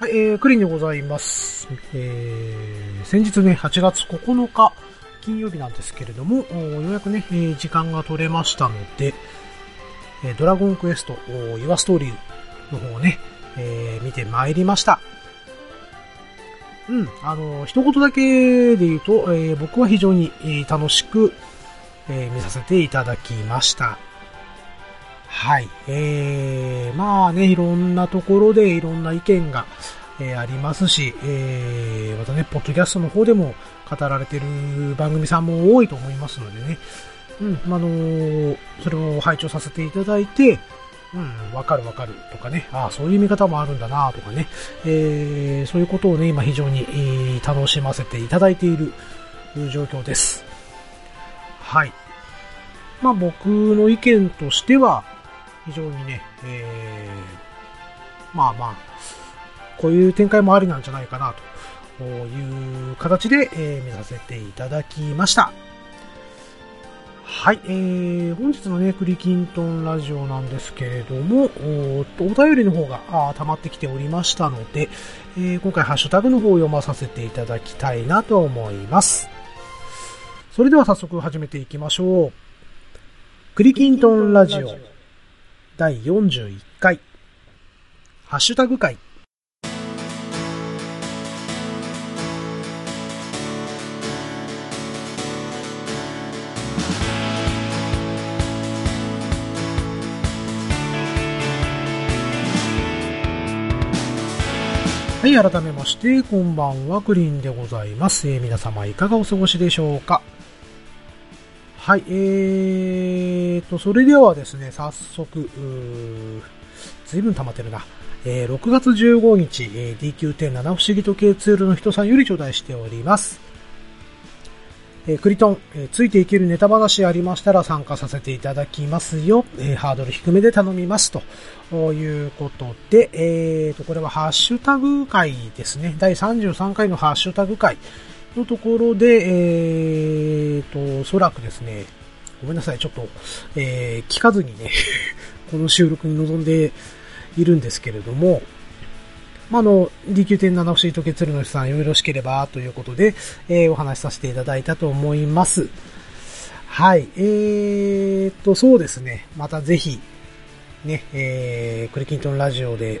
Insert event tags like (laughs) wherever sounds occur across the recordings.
はい、えー、クリンでございます。えー、先日ね、8月9日、金曜日なんですけれども、ようやくね、えー、時間が取れましたので、えー、ドラゴンクエスト、ユアストーリーの方をね、えー、見てまいりました。うん、あの、一言だけで言うと、えー、僕は非常に、えー、楽しく、えー、見させていただきました。はい。えー、まあね、いろんなところでいろんな意見が、えー、ありますし、えー、またね、ポッドキャストの方でも語られてる番組さんも多いと思いますのでね、うん、あのー、それを拝聴させていただいて、うん、わかるわかるとかね、ああ、そういう見方もあるんだなとかね、えー、そういうことをね、今非常に、えー、楽しませていただいている状況です。はい。まあ僕の意見としては、非常にね、えー、まあまあ、こういう展開もありなんじゃないかなという形で、え、見させていただきました。はい、えー、本日のね、クリキントンラジオなんですけれども、おお便りの方が溜まってきておりましたので、えー、今回ハッシュタグの方を読まさせていただきたいなと思います。それでは早速始めていきましょう。クリキントンラジオ第41回、ハッシュタグ会。はい、改めまして、こんばんは、クリーンでございます。えー、皆様いかがお過ごしでしょうか？はい、えーと、それではですね、早速、ずいぶん溜まってるな。えー、6月15日、えー、DQ10 七不思議時計ツールの人さんより頂戴しております。えー、クリトン、えー、ついていけるネタ話ありましたら参加させていただきますよ。えー、ハードル低めで頼みますと。いうことで、えーと、これはハッシュタグ会ですね。第33回のハッシュタグ会。のところで、えーと、おそらくですね、ごめんなさい、ちょっと、えー、聞かずにね (laughs) この収録に臨んでいるんですけれども、まあ、の、DQ.7 不思議と結論の人さんよろしければということで、えー、お話しさせていただいたと思います。はい。えーと、そうですね。またぜひ、ね、えー、クリキントンラジオで、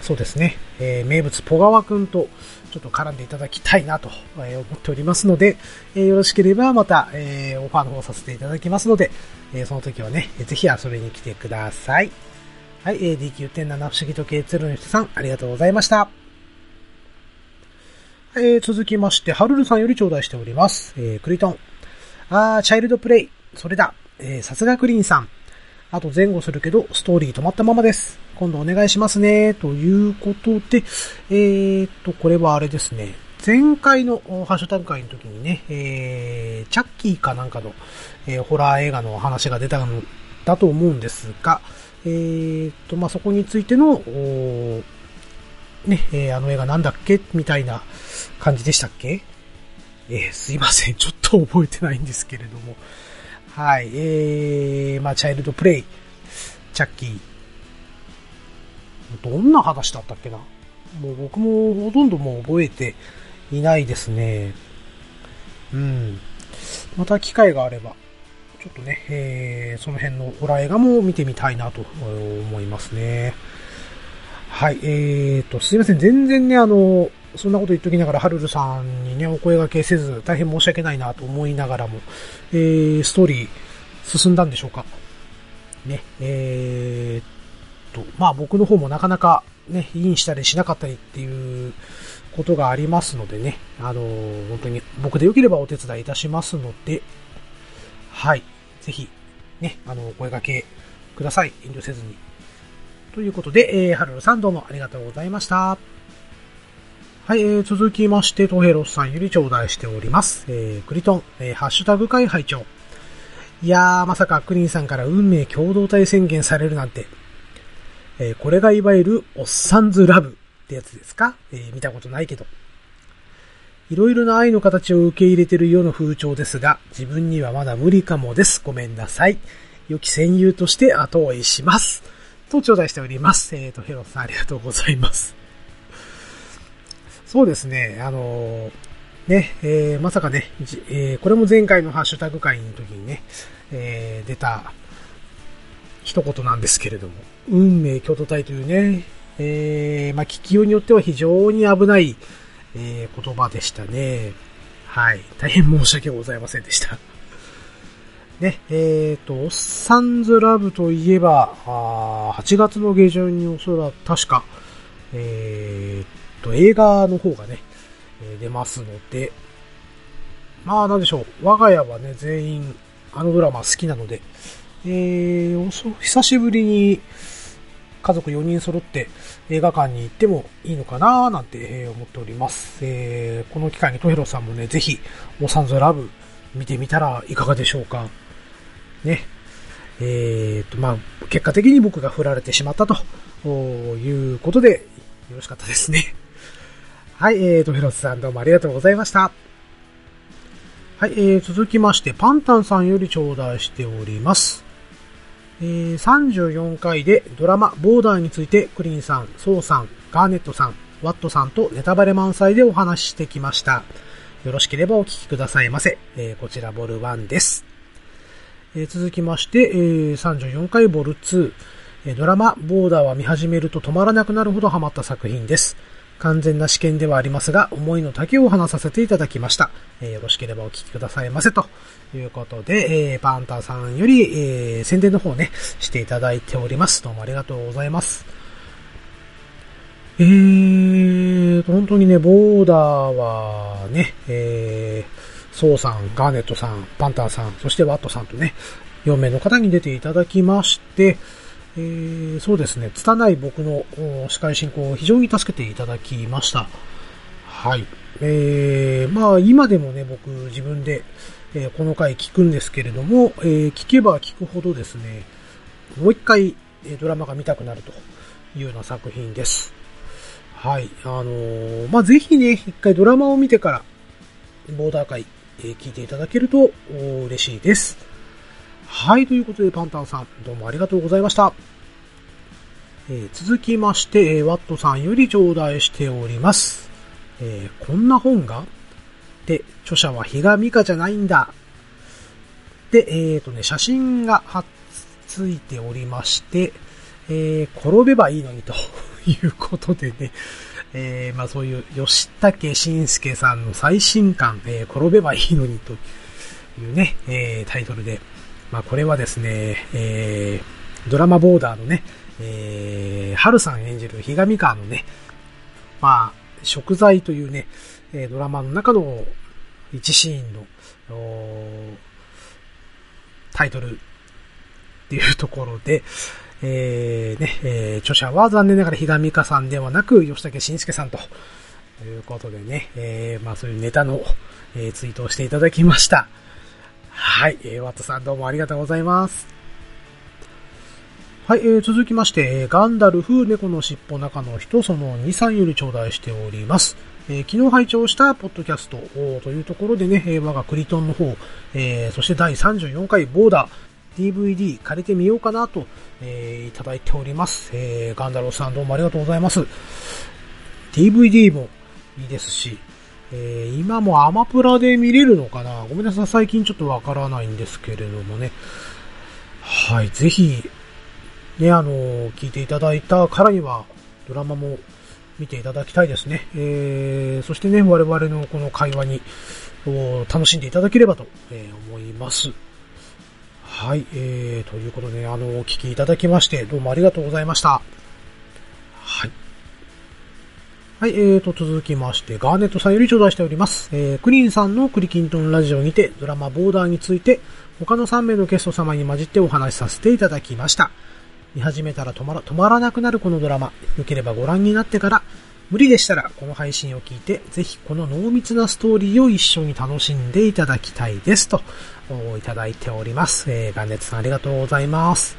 そうですね、えー、名物ポガワくんと、ちょっと絡んでいただきたいなと思っておりますので、えよろしければまた、えオファーの方させていただきますので、えその時はね、ぜひ遊びに来てください。はい、え DQ.7 不思議時計ツルの人さん、ありがとうございました。えー、続きまして、ハルルさんより頂戴しております。えー、クリトン。あー、チャイルドプレイ。それだ。えー、さすがクリーンさん。あと前後するけど、ストーリー止まったままです。今度お願いしますね。ということで、えー、っと、これはあれですね。前回のハッシュタグ会の時にね、えー、チャッキーかなんかの、えー、ホラー映画の話が出たんだと思うんですが、えー、っと、まあ、そこについての、ね、えー、あの映画なんだっけみたいな感じでしたっけ？えー、すいません。ちょっと覚えてないんですけれども。はい。えー、まあ、チャイルドプレイ、チャッキー。どんな話だったっけなもう僕もほとんどもう覚えていないですね。うん。また機会があれば、ちょっとね、えー、その辺のホラー映画も見てみたいなと思いますね。はい、えーと、すいません。全然ね、あの、そんなこと言っときながら、ハルルさんにね、お声掛けせず、大変申し訳ないなと思いながらも、えー、ストーリー進んだんでしょうか。ね、えーと、まあ僕の方もなかなかね、インしたりしなかったりっていうことがありますのでね、あのー、本当に僕でよければお手伝いいたしますので、はい、ぜひ、ね、あの、お声掛けください。遠慮せずに。ということで、えー、ハルルさんどうもありがとうございました。はい、えー、続きまして、トヘロスさんより頂戴しております。えー、クリトン、えー、ハッシュタグ会拝聴いやー、まさかクリンさんから運命共同体宣言されるなんて。えー、これがいわゆる、おっさんずラブってやつですか？えー、見たことないけど。いろいろな愛の形を受け入れてる世の風潮ですが、自分にはまだ無理かもです。ごめんなさい。良き戦友として後追いします。と頂戴しております。えーと、ヘロさんありがとうございます。そうですね、あのー、ね、えー、まさかね、えー、これも前回のハッシュタグ会の時にね、えー、出た一言なんですけれども、運命共同体というね、えー、まあ、聞きようによっては非常に危ない、えー、言葉でしたね。はい。大変申し訳ございませんでした。(laughs) ね、えっ、ー、と、おっさんずラブといえば、あ8月の下旬におそらく確か、えっ、ー、と、映画の方がね、出ますので、まあなんでしょう、我が家はね、全員あのドラマ好きなので、えー、久しぶりに家族4人揃って映画館に行ってもいいのかななんて思っております。えー、この機会にトヘロさんもね、ぜひ、オサンズラブ見てみたらいかがでしょうか。ね。えーと、まあ、結果的に僕が振られてしまったということで、よろしかったですね。(laughs) はい、えーと、ヘロスさんどうもありがとうございました。はい、えー、続きまして、パンタンさんより頂戴しております。え、34回でドラマ、ボーダーについて、クリーンさん、ソウさん、ガーネットさん、ワットさんとネタバレ満載でお話ししてきました。よろしければお聞きくださいませ。えー、こちらボル1です。えー、続きまして、えー、34回ボル2、ドラマ、ボーダーは見始めると止まらなくなるほどハマった作品です。完全な試験ではありますが、思いの丈を話させていただきました。えー、よろしければお聞きくださいませということで、えー、パンタさんより、えー、宣伝の方ね、していただいております。どうもありがとうございます。えーと、本当にね、ボーダーはね、えー、ソウさん、ガーネットさん、パンターさん、そしてワットさんとね、4名の方に出ていただきまして、えー、そうですね、拙い僕の司会進行を非常に助けていただきました。はい。えー、まあ今でもね、僕自分で、えー、この回聞くんですけれども、えー、聞けば聞くほどですね、もう一回、えドラマが見たくなるというような作品です。はい。あのー、まあぜひね、一回ドラマを見てから、ボーダー会、えー、聞いていただけると嬉しいです。はい、ということでパンタンさん、どうもありがとうございました。えー、続きまして、えー、ワットさんより頂戴しております。えー、こんな本がで、著者は比嘉美香じゃないんだ。で、えっ、とね、写真が貼っついておりまして、え転べばいいのにということでね、えまあそういう吉武慎介さんの最新刊、え転べばいいのにというね、えタイトルで、まあ、これはですね、えー、ドラマボーダーのね、えー、春さん演じるひがみ川のね、まあ、食材というね、えー、ドラマの中の一シーンの、タイトルっていうところで、えー、ね、えー、著者は残念ながらひがみかさんではなく、吉武慎介さんということでね、えー、まあそういうネタの、えー、ツイートをしていただきました。はい、えー、ワットさんどうもありがとうございます。はい、えー、続きまして、ガンダルフ、猫の尻尾中の人、その2、3より頂戴しております。えー、昨日拝聴したポッドキャストというところでね、我がクリトンの方、えー、そして第34回ボーダー、DVD 借りてみようかなと、えー、いただいております。えー、ガンダルさんどうもありがとうございます。DVD もいいですし、えー、今もアマプラで見れるのかな？ごめんなさい、最近ちょっとわからないんですけれどもね。はい、ぜひ、ね、あの、聞いていただいたからには、ドラマも見ていただきたいですね。えー、そしてね、我々のこの会話に、楽しんでいただければと、え思います。はい、えー、ということで、あの、お聞きいただきまして、どうもありがとうございました。はい。はい、えーと、続きまして、ガーネットさんより頂戴しております。えー、クリーンさんのクリキントンラジオにて、ドラマボーダーについて、他の3名のゲスト様に混じってお話しさせていただきました。見始めたら止まら、止まらなくなるこのドラマ。良ければご覧になってから、無理でしたら、この配信を聞いて、ぜひこの濃密なストーリーを一緒に楽しんでいただきたいです。と、いただいております。えー、ガンネットさんありがとうございます。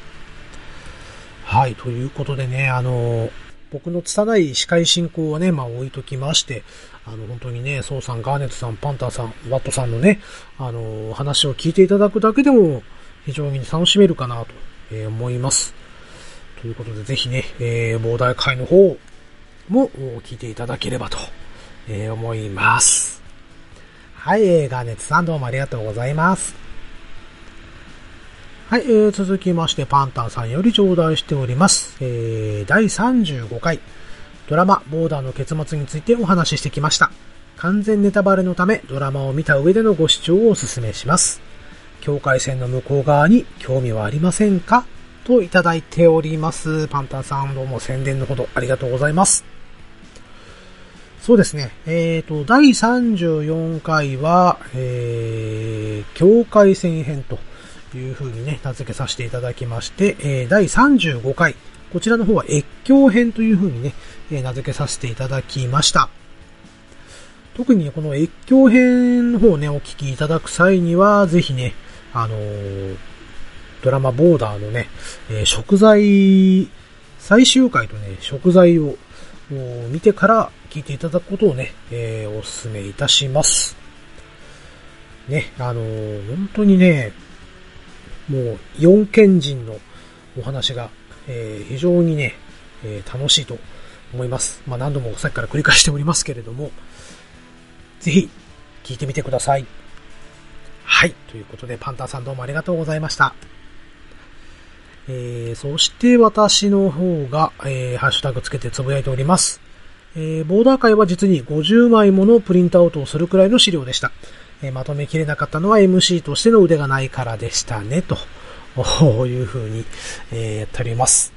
はい、ということでね、あのー僕の拙い司会進行はね、まあ置いときまして、あの、本当にね、ソウさん、ガーネットさん、パンターさん、ワットさんのね、あの、話を聞いていただくだけでも、非常に楽しめるかなと、え思います。ということで、ぜひね、えー、膨大会の方も聞いていただければとえ、思います。はい、えー、ガーネットさんどうもありがとうございます。はい、えー、続きまして、パンタンさんより頂戴しております。えー、第35回、ドラマ、ボーダーの結末についてお話ししてきました。完全ネタバレのため、ドラマを見た上でのご視聴をお勧めします。境界線の向こう側に興味はありませんか？といただいております。パンタンさんどうも宣伝のほどありがとうございます。そうですね。えっ、ー、と、第34回は、えー、境界線編とという風にね、名付けさせていただきまして、えー、第35回、こちらの方は越境編という風にね、えー、名付けさせていただきました。特にこの越境編の方をね、お聞きいただく際には、ぜひね、あのー、ドラマボーダーのね、えー、食材、最終回とね、食材を見てから聞いていただくことをね、えー、お勧めいたします。ね、あのー、本当にね、もう、四賢人のお話が、えー、非常にね、えー、楽しいと思います。まあ、何度もさっきから繰り返しておりますけれども、ぜひ、聞いてみてください。はい。ということで、パンタンさんどうもありがとうございました。えー、そして私の方が、えー、ハッシュタグつけてつぶやいております。えー、ボーダー界は実に50枚ものプリントアウトをするくらいの資料でした。え、まとめきれなかったのは MC としての腕がないからでしたね、と (laughs) いう風に、えー、やっております。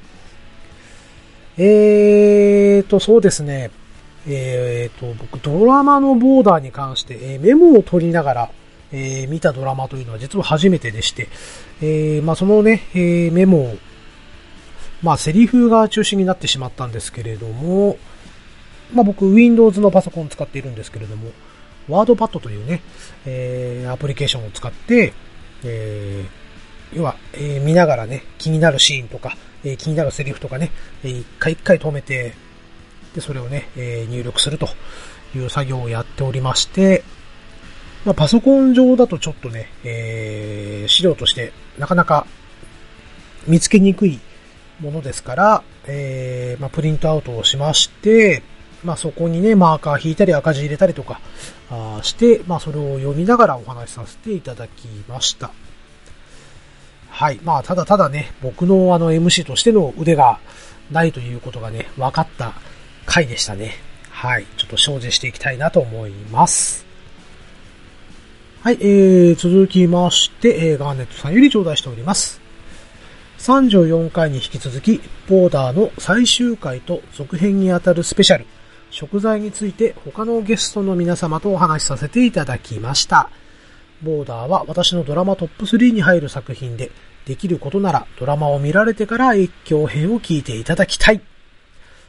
えーと、そうですね。えーと、僕、ドラマのボーダーに関して、え、メモを取りながら、え、見たドラマというのは実は初めてでして、え、ま、そのね、え、メモを、まあ、セリフが中心になってしまったんですけれども、まあ、僕、Windows のパソコン使っているんですけれども、ワードパッドというね、えー、アプリケーションを使って、えー、要は、えー、見ながらね、気になるシーンとか、えー、気になるセリフとかね、えー、一回一回止めて、で、それをね、えー、入力するという作業をやっておりまして、まあ、パソコン上だとちょっとね、えー、資料としてなかなか見つけにくいものですから、えー、まあ、プリントアウトをしまして、まあ、そこにね、マーカー引いたり赤字入れたりとかあして、まあ、それを読みながらお話しさせていただきました。はい。まあ、ただただね、僕のあの MC としての腕がないということがね、分かった回でしたね。はい。ちょっと精進していきたいなと思います。はい、えー、続きまして、えー、ガーネットさんより頂戴しております。34回に引き続き、ボーダーの最終回と続編にあたるスペシャル、食材について他のゲストの皆様とお話しさせていただきました。ボーダーは私のドラマトップ3に入る作品で、できることならドラマを見られてから越境編を聞いていただきたい。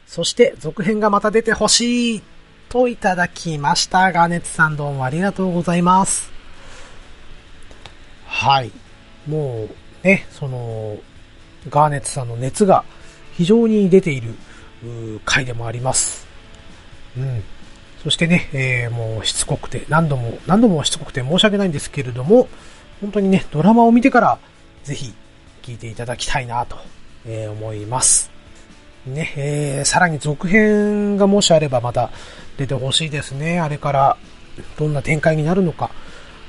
そして続編がまた出てほしいといただきました。ガーネットさんどうもありがとうございます。はい。もう、ね、その、ガーネットさんの熱が非常に出ている回でもあります。うん。そしてね、えー、もうしつこくて、何度も、何度もしつこくて申し訳ないんですけれども、本当にね、ドラマを見てから、ぜひ、聞いていただきたいなと、え、思います。ね、えー、さらに続編がもしあればまた出てほしいですね。あれから、どんな展開になるのか。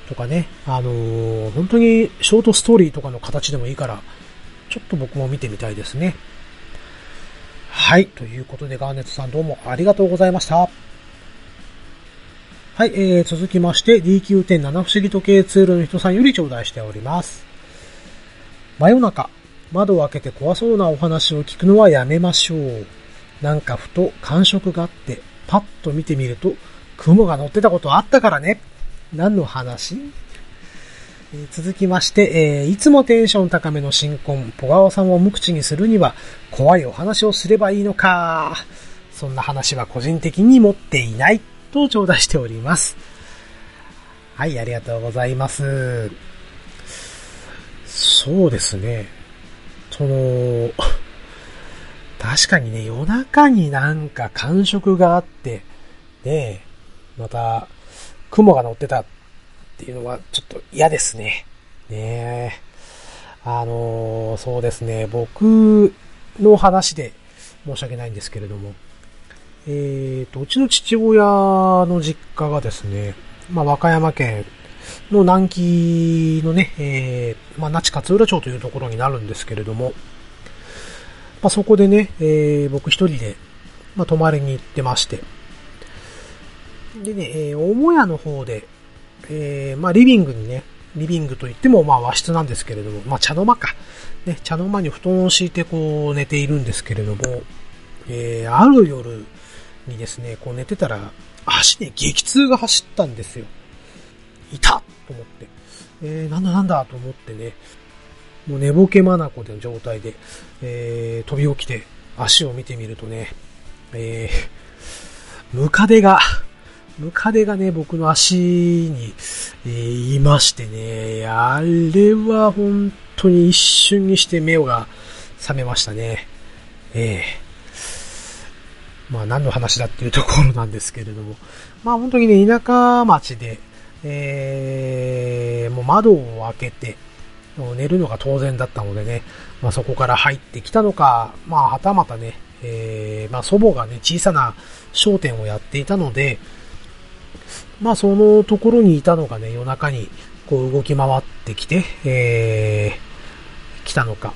とかね、あのー、本当にショートストーリーとかの形でもいいから、ちょっと僕も見てみたいですね。はい。ということで、ガーネットさんどうもありがとうございました。はい。えー、続きまして DQ.7 不思議時計ツールの人さんより頂戴しております。真夜中、窓を開けて怖そうなお話を聞くのはやめましょう。なんかふと感触があって、パッと見てみると、雲が乗ってたことあったからね。何の話？え、続きまして、えー、いつもテンション高めの新婚、ポガワさんを無口にするには、怖いお話をすればいいのか。そんな話は個人的に持っていない、と頂戴しております。はい、ありがとうございます。そうですね。その、確かにね、夜中になんか感触があって、ねまた、雲が乗ってたていうのはちょっと嫌ですね。ねあのー、そうですね、僕の話で申し訳ないんですけれども、えーと、うちの父親の実家がですね、まあ、和歌山県の南紀のね、えー、まあ、那智勝浦町というところになるんですけれども、まあ、そこでね、えー、僕一人で、まあ、泊まりに行ってまして、でね、えー、母屋の方で、えー、まあ、リビングにね、リビングといっても、まあ、和室なんですけれども、まあ、茶の間か。ね、茶の間に布団を敷いてこう寝ているんですけれども、えー、ある夜にですね、こう寝てたら、足ね、激痛が走ったんですよ。いたと思って。えー、なんだなんだと思ってね、もう寝ぼけまなこでの状態で、えー、飛び起きて足を見てみるとね、えー、ムカデが、ムカデがね、僕の足に、えー、いましてね、あれは本当に一瞬にして目が覚めましたね。ええー、まあ何の話だっていうところなんですけれども、まあ本当にね、田舎町で、えー、もう窓を開けて、寝るのが当然だったのでね、まあそこから入ってきたのか、まあはたまたね、えー、まあ祖母がね、小さな商店をやっていたので、まあそのところにいたのがね、夜中にこう動き回ってきて、えー、来たのか。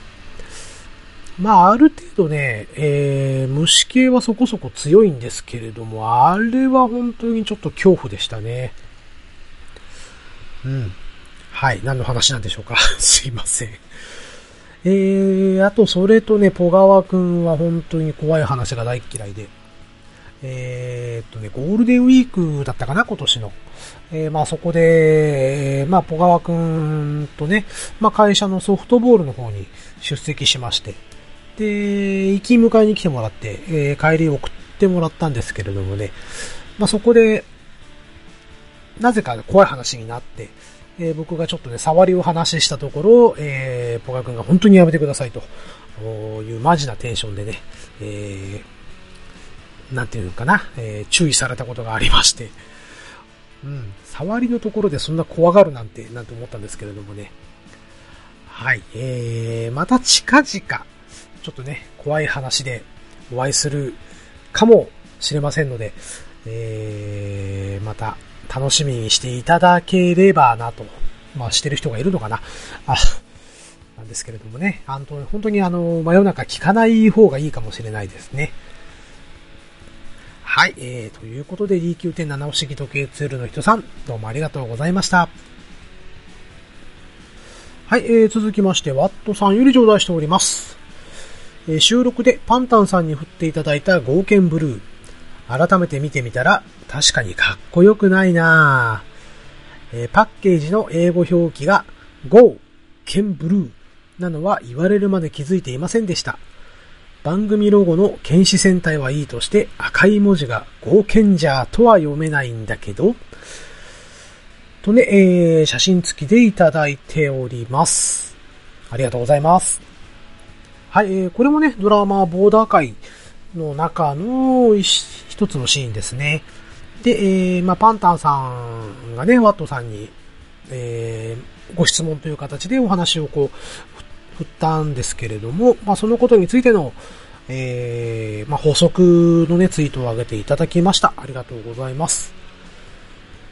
まあある程度ね、えー、虫系はそこそこ強いんですけれども、あれは本当にちょっと恐怖でしたね。うん。はい。何の話なんでしょうか。(laughs) すいません。えー、あとそれとね、ポガワくんは本当に怖い話が大嫌いで。えー、っとね、ゴールデンウィークだったかな、今年の。えー、まあそこで、えー、まあポガワくんとね、まあ会社のソフトボールの方に出席しまして、で、行き迎えに来てもらって、えー、帰り送ってもらったんですけれどもね、まあそこで、なぜか怖い話になって、えー、僕がちょっとね、触りを話したところ、えー、ポガ君が本当にやめてくださいというマジなテンションでね、えーなんていうのかな、えー、注意されたことがありまして、うん、触りのところでそんな怖がるなんて、なんて思ったんですけれどもね。はい、えー、また近々、ちょっとね、怖い話でお会いするかもしれませんので、えー、また楽しみにしていただければなと。まあ、してる人がいるのかな。あ、なんですけれどもね。本当に、本当にあの、真夜中聞かない方がいいかもしれないですね。はい、えー、ということで D9.7 不思議時計ツールの人さん、どうもありがとうございました。はい、えー、続きまして、ワットさんより頂戴しております。えー、収録でパンタンさんに振っていただいた合剣ブルー。改めて見てみたら、確かにかっこよくないなえー、パッケージの英語表記が Go! 剣ブルーなのは言われるまで気づいていませんでした。番組ロゴの剣士戦隊はいいとして赤い文字がゴーケンジャーとは読めないんだけど、とね、えー、写真付きでいただいております。ありがとうございます。はい、えー、これもね、ドラマボーダー界の中の一つのシーンですね。で、えー、まあ、パンタンさんがね、ワットさんに、えー、ご質問という形でお話をこう、振ったんですけれども、まあ、そのことについての、えー、まあ、補足のね、ツイートを上げていただきました。ありがとうございます。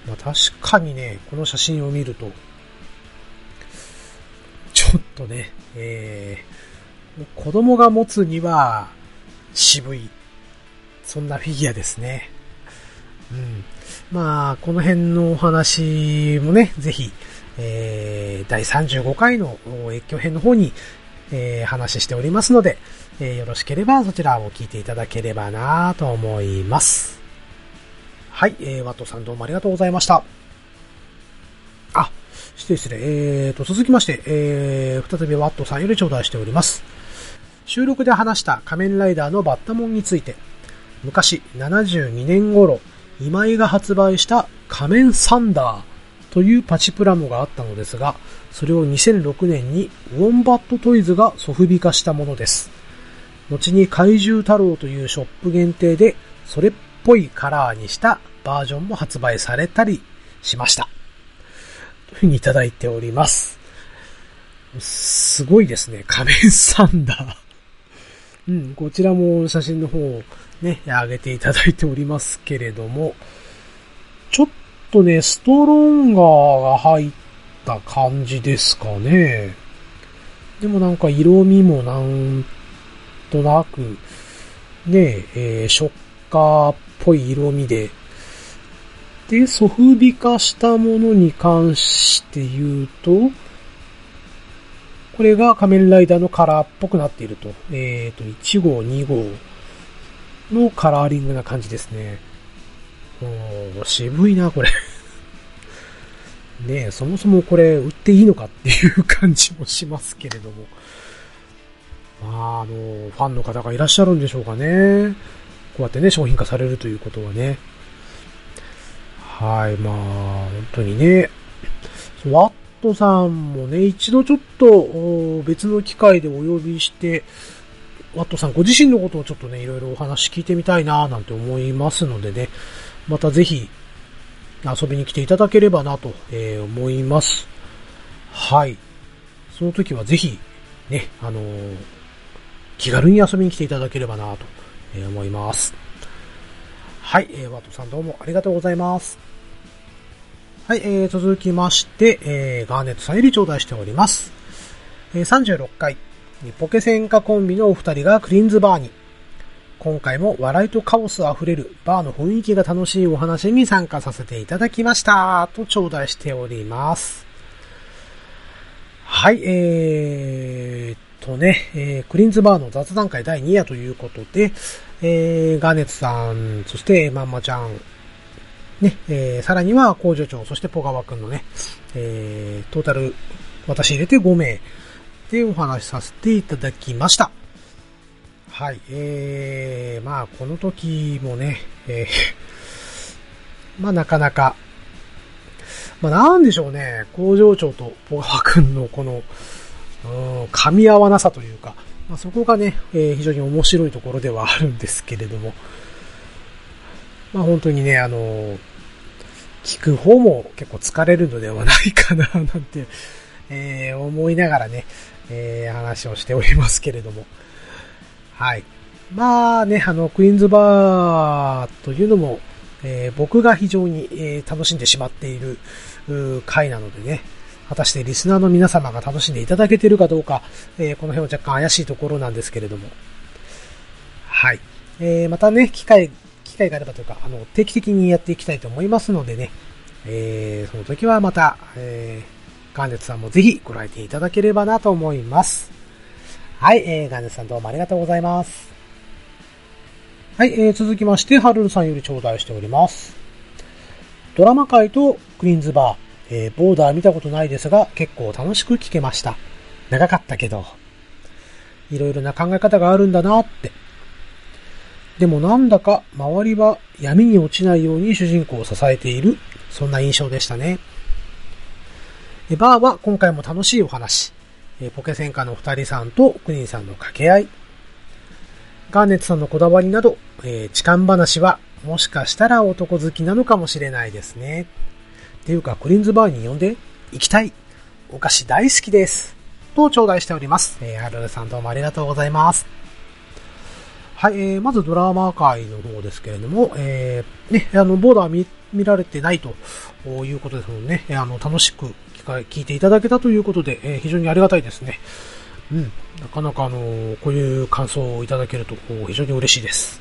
まあ、確かにね、この写真を見ると、ちょっとね、えー、子供が持つには渋い、そんなフィギュアですね。うん。まあ、この辺のお話もね、ぜひ、えー、第35回の越境編の方に、えー、話しておりますので、えー、よろしければそちらを聞いていただければなと思います。はい、えー、ワットさんどうもありがとうございました。あ、失礼失礼。えーと、続きまして、えー、再びワットさんより頂戴しております。収録で話した仮面ライダーのバッタモンについて、昔72年頃、今井が発売した仮面サンダーというパチプラモがあったのですが、それを2006年にウォンバットトイズがソフビ化したものです。後に怪獣太郎というショップ限定で、それっぽいカラーにしたバージョンも発売されたりしました。というふうにいただいております。すごいですね。仮面サンダー。うん、こちらも写真の方、ね、あげていただいておりますけれども、ちょっとね、ストロンガーが入った感じですかね。でもなんか色味もなんとなく、ねえ、ー、ショッカーっぽい色味で、で、ソフビ化したものに関して言うと、これが仮面ライダーのカラーっぽくなっていると。えっ、ー、と、1号、2号のカラーリングな感じですね。お渋いな、これ (laughs) ねえ、そもそもこれ売っていいのかっていう感じもしますけれども。まあ、あの、ファンの方がいらっしゃるんでしょうかね。こうやってね、商品化されるということはね。はい、まあ、本当にね、ワットさんもね、一度ちょっと別の機会でお呼びして、ワットさんご自身のことをちょっとね、いろいろお話聞いてみたいななんて思いますのでね、またぜひ遊びに来ていただければなと、え思います。はい。その時はぜひ、ね、あのー、気軽に遊びに来ていただければなと、え思います。はい、えー、ワトさんどうもありがとうございます。はい、えー、続きまして、えー、ガーネットさんより頂戴しております。えー、36回、ポケセンカコンビのお二人がクリーンズバーに、今回も笑いとカオスあふれるバーの雰囲気が楽しいお話に参加させていただきました。と頂戴しております。はい、えー、とね、えー、クリンズバーの雑談会第2夜ということで、えー、ガーネットさん、そしてまんまちゃん、ね、えー、さらには工場長、そしてポガワくんのね、えー、トータル、私入れて5名でお話しさせていただきました。はい、えー、まあ、この時もね、えー、(laughs) まあ、なかなか、まあ、なんでしょうね、工場長とポガワくんのこの、噛み合わなさというか、まあ、そこがね、えー、非常に面白いところではあるんですけれども、まあ本当にね、あの、聞く方も結構疲れるのではないかな、なんて、えー、思いながらね、え、話をしておりますけれども。はい。まあね、あの、クイーンズバーというのも、えー、僕が非常に、えー、楽しんでしまっている回なのでね、果たしてリスナーの皆様が楽しんでいただけているかどうか、えー、この辺は若干怪しいところなんですけれども。はい。えー、またね、機会、機会があればというか、あの、定期的にやっていきたいと思いますのでね、えー、その時はまた、えー、ガーネットさんもぜひご来店いただければなと思います。はい、えー、ガーネさんどうもありがとうございます。はい、えー、続きまして、ハルルさんより頂戴しております。ドラマ界とクリーンズバー、えー、ボーダー見たことないですが、結構楽しく聞けました。長かったけど、いろいろな考え方があるんだなって。でもなんだか周りは闇に落ちないように主人公を支えている、そんな印象でしたね。バーは今回も楽しいお話。えポケセンカの二人さんとクニンさんの掛け合い。ガーネットさんのこだわりなど、えー、痴漢話はもしかしたら男好きなのかもしれないですね。っていうか、クリンズバーに呼んで行きたい。お菓子大好きです。と頂戴しております。えー、はるさんどうもありがとうございます。はい、えー、まずドラマ界の方ですけれども、えー、ね、あの、ボーダー見、見られてないということですのでね、あの、楽しく聞いていただけたということで、えー、非常にありがたいですね。うん、なかなかあのー、こういう感想をいただけると非常に嬉しいです。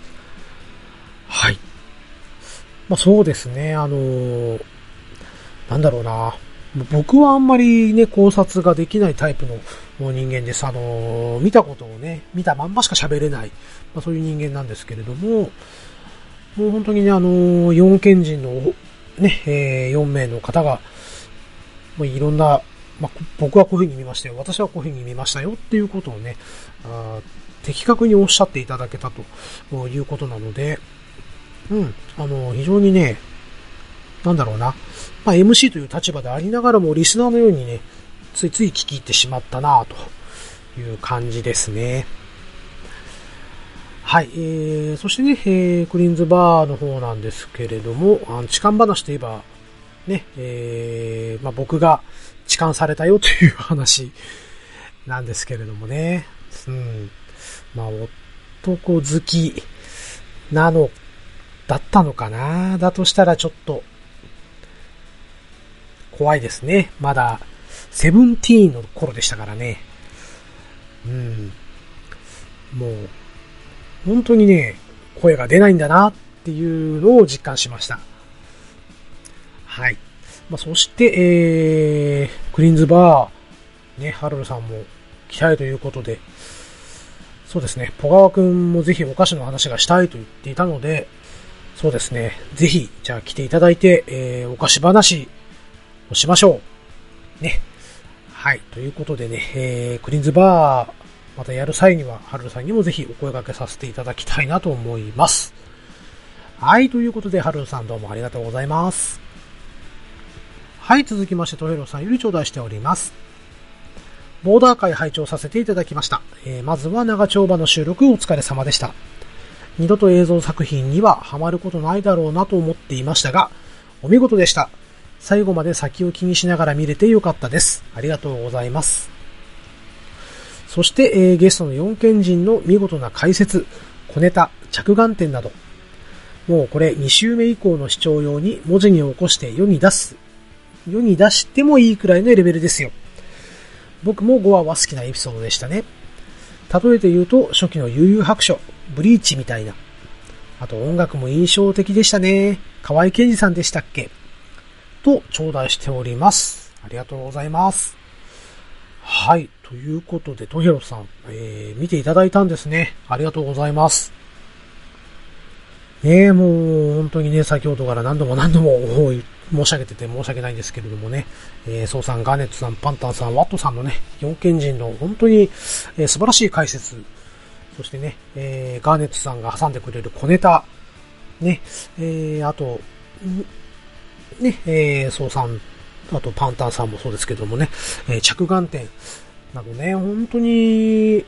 はい。まあそうですね、あのー、なんだろうな。僕はあんまりね、考察ができないタイプの人間です。あの、見たことをね、見たまんましか喋れない、まあ、そういう人間なんですけれども、もう本当にね、あの、四賢人のね、えー、4名の方が、もういろんな、まあ、僕はこういう風に見ましたよ。私はこういう風に見ましたよっていうことをね、あ的確におっしゃっていただけたということなので、うん、あの、非常にね、なんだろうな、まあ、MC という立場でありながらもリスナーのようにね、ついつい聞き入ってしまったなという感じですね。はい、えー、そしてね、えー、クリーンズバーの方なんですけれども、あの痴漢話といえば、ね、えー、まあ、僕が痴漢されたよという話なんですけれどもね、うん、まあ、男好きなの、だったのかな？だとしたらちょっと、怖いですね。まだ、セブンティーンの頃でしたからね。うん。もう、本当にね、声が出ないんだなっていうのを実感しました。はい。まあ、そして、えー、クリーンズバー、ね、ハルルさんも来たいということで、そうですね、ポガワくんもぜひお菓子の話がしたいと言っていたので、そうですね、ぜひ、じゃあ来ていただいて、えー、お菓子話をしましょう。ね。はい、ということでね、えー、クリーンズバー、またやる際には、ハルルさんにもぜひお声掛けさせていただきたいなと思います。はい、ということで、ハルルさんどうもありがとうございます。はい、続きまして、トヘロさんより頂戴しております。ボーダー会拝聴させていただきました。えー、まずは長丁場の収録お疲れ様でした。二度と映像作品にはハマることないだろうなと思っていましたが、お見事でした。最後まで先を気にしながら見れてよかったです。ありがとうございます。そして、えー、ゲストの四賢人の見事な解説、小ネタ、着眼点など、もうこれ2週目以降の視聴用に文字に起こして世に出す世に出してもいいくらいのレベルですよ。僕も5話は好きなエピソードでしたね。例えて言うと、初期の悠々白書、ブリーチみたいな。あと音楽も印象的でしたね。河合健二さんでしたっけと、頂戴しております。ありがとうございます。はい。ということで、トヘロさん、えー、見ていただいたんですね。ありがとうございます。ねえ、もう、本当にね、先ほどから何度も何度も申し上げてて申し訳ないんですけれどもね、えー、ソウさん、ガーネットさん、パンタンさん、ワットさんのね、4賢人の本当に、えー、素晴らしい解説、そしてね、えー、ガーネットさんが挟んでくれる小ネタ、ね、えー、あと、ね、えー、ソウさん、あとパンタンさんもそうですけどもね、えー、着眼点。などね、本当に、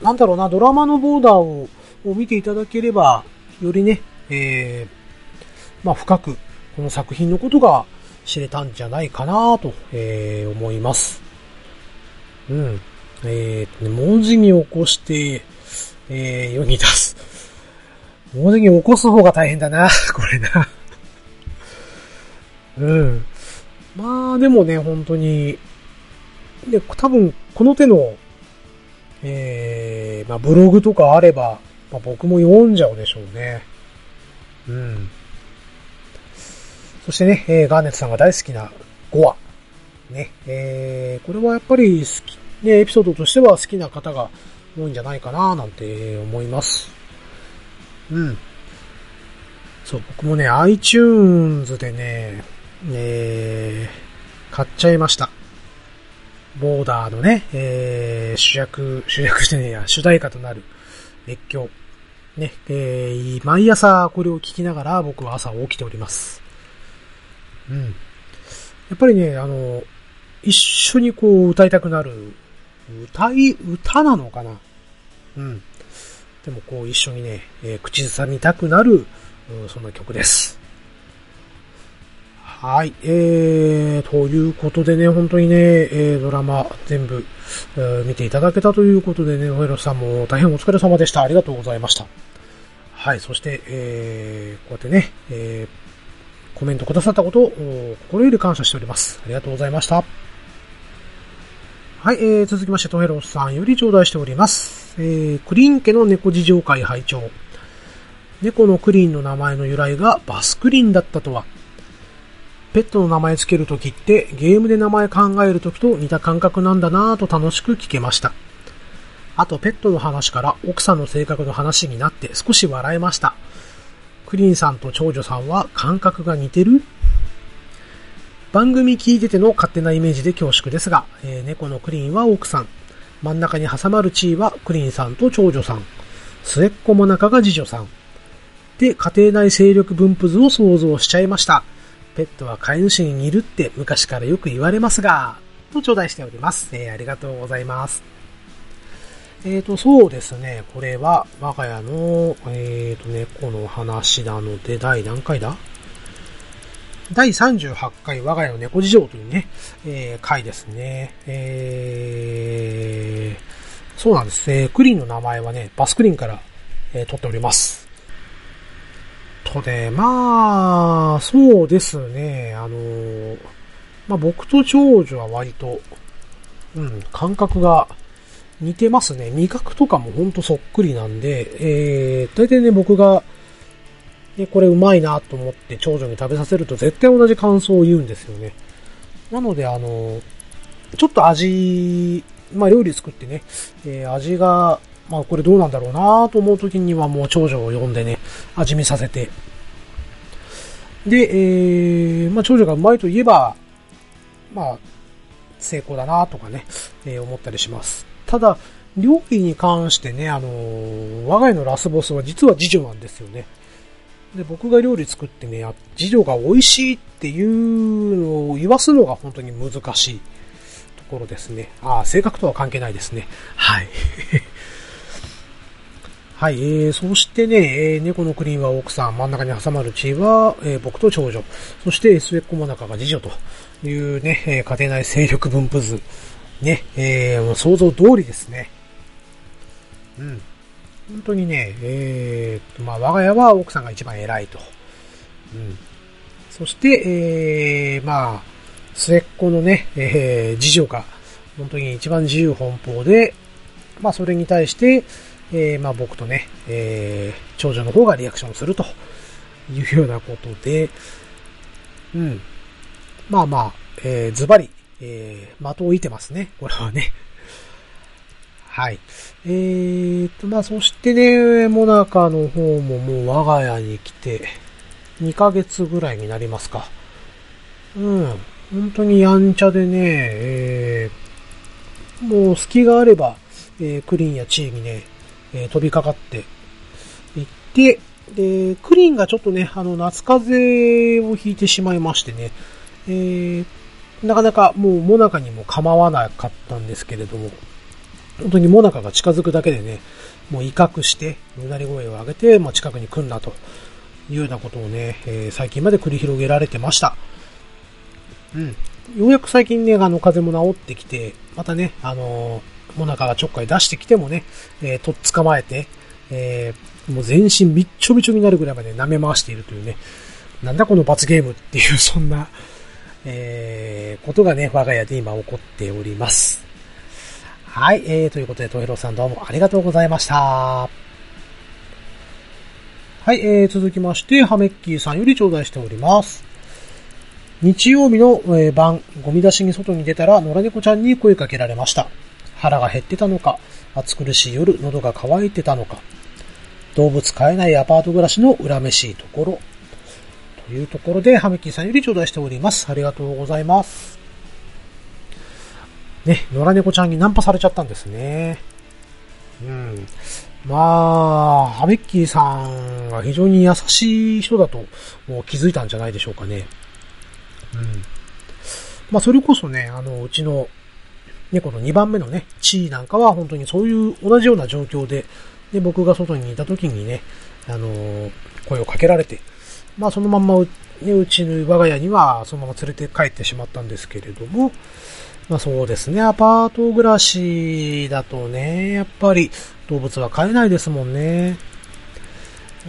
なんだろうな、ドラマのボーダーをを見ていただければ、よりね、えー、まあ、深く、この作品のことが知れたんじゃないかなと、えー、思います。うん。えー、文字に起こして、えー、世に出す。文字に起こす方が大変だな、(laughs) これな。うん。まあ、でもね、本当に、で、多分、この手の、えー、まあ、ブログとかあれば、まあ、僕も読んじゃうでしょうね。うん。そしてね、えー、ガーネットさんが大好きな5話。ね、えー、これはやっぱり好き、ね、エピソードとしては好きな方が多いんじゃないかななんて思います。うん。そう、僕もね、iTunes でね、えー、買っちゃいました。ボーダーのね、えー、主役、主役してねや、主題歌となる熱狂。ね、えー、毎朝これを聞きながら僕は朝起きております。うん。やっぱりね、あの、一緒にこう歌いたくなる、歌い、歌なのかな？うん。でもこう一緒にね、えー、口ずさみたくなる、そんな曲です。はい。えー、ということでね、本当にね、えー、ドラマ全部、えー、見ていただけたということでね、おへろさんも大変お疲れ様でした。ありがとうございました。はい。そして、えー、こうやってね、えー、コメントくださったことを心より感謝しております。ありがとうございました。はい、えー、続きまして、トヘロさんより頂戴しております。えー、クリーン家の猫事情会拝聴猫のクリーンの名前の由来がバスクリンだったとは。ペットの名前つけるときってゲームで名前考えるときと似た感覚なんだなぁと楽しく聞けました。あとペットの話から奥さんの性格の話になって少し笑えました。クリーンさんと長女さんは感覚が似てる？番組聞いてての勝手なイメージで恐縮ですが、えー、猫のクリーンは奥さん、真ん中に挟まるチーはクリーンさんと長女さん、末っ子も中が次女さん。で、家庭内勢力分布図を想像しちゃいました。ペットは飼い主に似るって昔からよく言われますが、と頂戴しております。えー、ありがとうございます。えっ、ー、と、そうですね。これは、我が家の、えっ、ー、と、猫の話なので、第何回だ？第38回我が家の猫事情というね、えー、回ですね。えー、そうなんです。えー、クリーンの名前はね、バスクリーンから、えー、取っております。とね、まあ、そうですね。あの、まあ僕と長女は割と、うん、感覚が似てますね。味覚とかもほんとそっくりなんで、えー、大体ね、僕が、ね、これうまいなと思って長女に食べさせると絶対同じ感想を言うんですよね。なので、あの、ちょっと味、まあ料理作ってね、えー、味が、まあこれどうなんだろうなと思う時にはもう長女を呼んでね、味見させて。で、えー、まあ長女がうまいと言えば、まあ、成功だなとかね、えー、思ったりします。ただ、料理に関してね、あのー、我が家のラスボスは実は次女なんですよね。で、僕が料理作ってね、次女が美味しいっていうのを言わすのが本当に難しいところですね。ああ、性格とは関係ないですね。はい。(laughs) はい、えー、そしてね、えー、猫のクリーンは奥さん、真ん中に挟まる血は、えー、僕と長女、そして末っ子も中が次女というね、えー、家庭内勢力分布図、ね、えー、想像通りですね。うん。本当にね、えー、まあ、我が家は奥さんが一番偉いと。うん。そして、えー、まあ、末っ子のね、えー、次女が、本当に一番自由奔放で、まあ、それに対して、えー、まあ僕とね、えー、長女の方がリアクションするというようなことで、うん。まあまあ、えー、ズバリ、えー、的を置いてますね。これはね。(laughs) はい。えーと、まあそしてね、モナカの方ももう我が家に来て、2ヶ月ぐらいになりますか。うん。本当にやんちゃでね、えー、もう隙があれば、えー、クリーンやチーにね、えー、飛びかかっていって、で、クリーンがちょっとね、あの、夏風邪をひいてしまいましてね、えー、なかなかもうモナカにも構わなかったんですけれども、本当にモナカが近づくだけでね、もう威嚇して、うなり声を上げて、まあ、近くに来んなというようなことをね、えー、最近まで繰り広げられてました。うん。ようやく最近ね、あの、風も治ってきて、またね、あのーモナカがちょっかい出してきてもね、えー、とっ捕まえて、えー、もう全身びっちょびちょになるぐらいまで舐め回しているというね、なんだこの罰ゲームっていう、そんな、えー、ことがね、我が家で今起こっております。はい、えー、ということで、トヘロさんどうもありがとうございました。はい、えー、続きまして、ハメッキーさんより頂戴しております。日曜日の、えー、晩、ゴミ出しに外に出たら、野良猫ちゃんに声かけられました。腹が減ってたのか、暑苦しい夜、喉が渇いてたのか、動物飼えないアパート暮らしの恨めしいところ、いうところで、ハミキーさんより頂戴しております。ありがとうございます。ね、野良猫ちゃんにナンパされちゃったんですね。うん。まあ、ハミッキーさんが非常に優しい人だともう気づいたんじゃないでしょうかね。うん。まあ、それこそね、あの、うちのね、この2番目のね、地位なんかは本当にそういう同じような状況で、で、僕が外にいた時にね、あの、声をかけられて、まあそのまんまう、ね、うちの我が家にはそのまま連れて帰ってしまったんですけれども、まあそうですね、アパート暮らしだとね、やっぱり動物は飼えないですもんね。